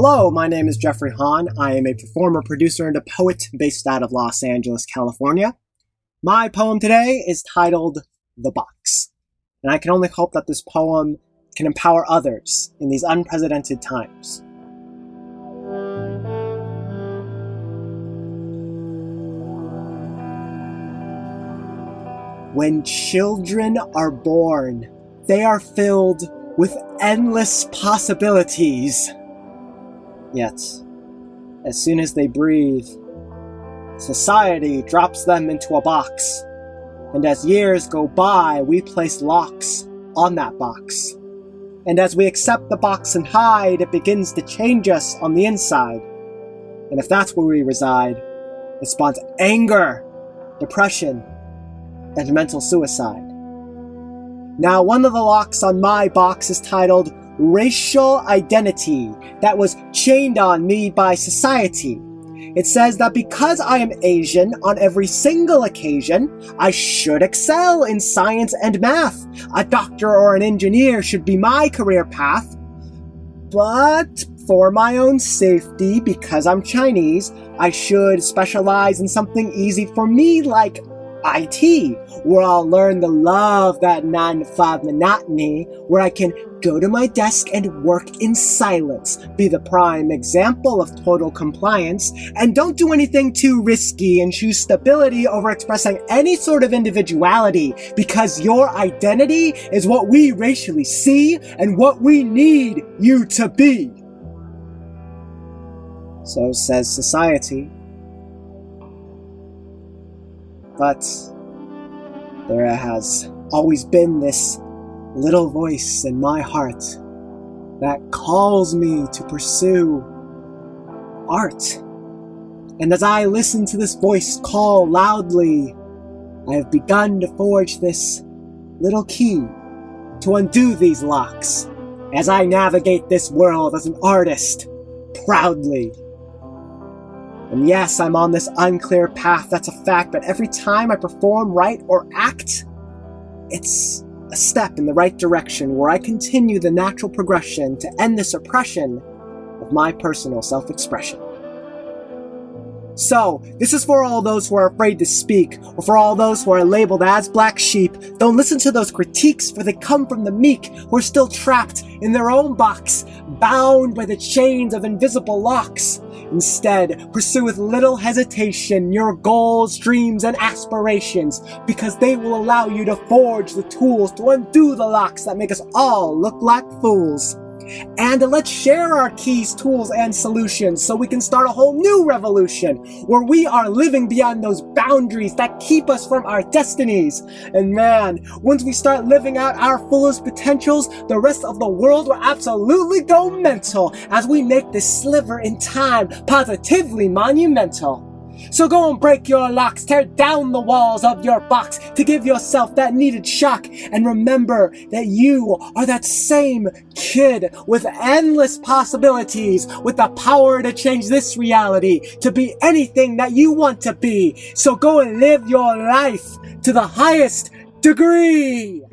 Hello, my name is Jeffrey Han. I am a performer, producer, and a poet based out of Los Angeles, California. My poem today is titled The Box, and I can only hope that this poem can empower others in these unprecedented times. When children are born, they are filled with endless possibilities. Yet, as soon as they breathe, society drops them into a box. And as years go by, we place locks on that box. And as we accept the box and hide, it begins to change us on the inside. And if that's where we reside, it spawns anger, depression, and mental suicide. Now, one of the locks on my box is titled racial identity that was chained on me by society. It says that because I am Asian on every single occasion, I should excel in science and math. A doctor or an engineer should be my career path. But for my own safety, because I'm Chinese, I should specialize in something easy for me like IT, where I'll learn to love that 9 to 5 monotony, where I can go to my desk and work in silence, be the prime example of total compliance, and don't do anything too risky and choose stability over expressing any sort of individuality, because your identity is what we racially see and what we need you to be. So says society. But there has always been this little voice in my heart that calls me to pursue art. And as I listen to this voice call loudly, I have begun to forge this little key to undo these locks as I navigate this world as an artist proudly. And yes, I'm on this unclear path, that's a fact, but every time I perform, write, or act, it's a step in the right direction where I continue the natural progression to end this oppression of my personal self expression. So, this is for all those who are afraid to speak, or for all those who are labeled as black sheep. Don't listen to those critiques, for they come from the meek, who are still trapped in their own box, bound by the chains of invisible locks. Instead, pursue with little hesitation your goals, dreams, and aspirations, because they will allow you to forge the tools to undo the locks that make us all look like fools. And let's share our keys, tools, and solutions so we can start a whole new revolution where we are living beyond those boundaries that keep us from our destinies. And man, once we start living out our fullest potentials, the rest of the world will absolutely go mental as we make this sliver in time positively monumental. So go and break your locks, tear down the walls of your box to give yourself that needed shock. And remember that you are that same kid with endless possibilities, with the power to change this reality, to be anything that you want to be. So go and live your life to the highest degree.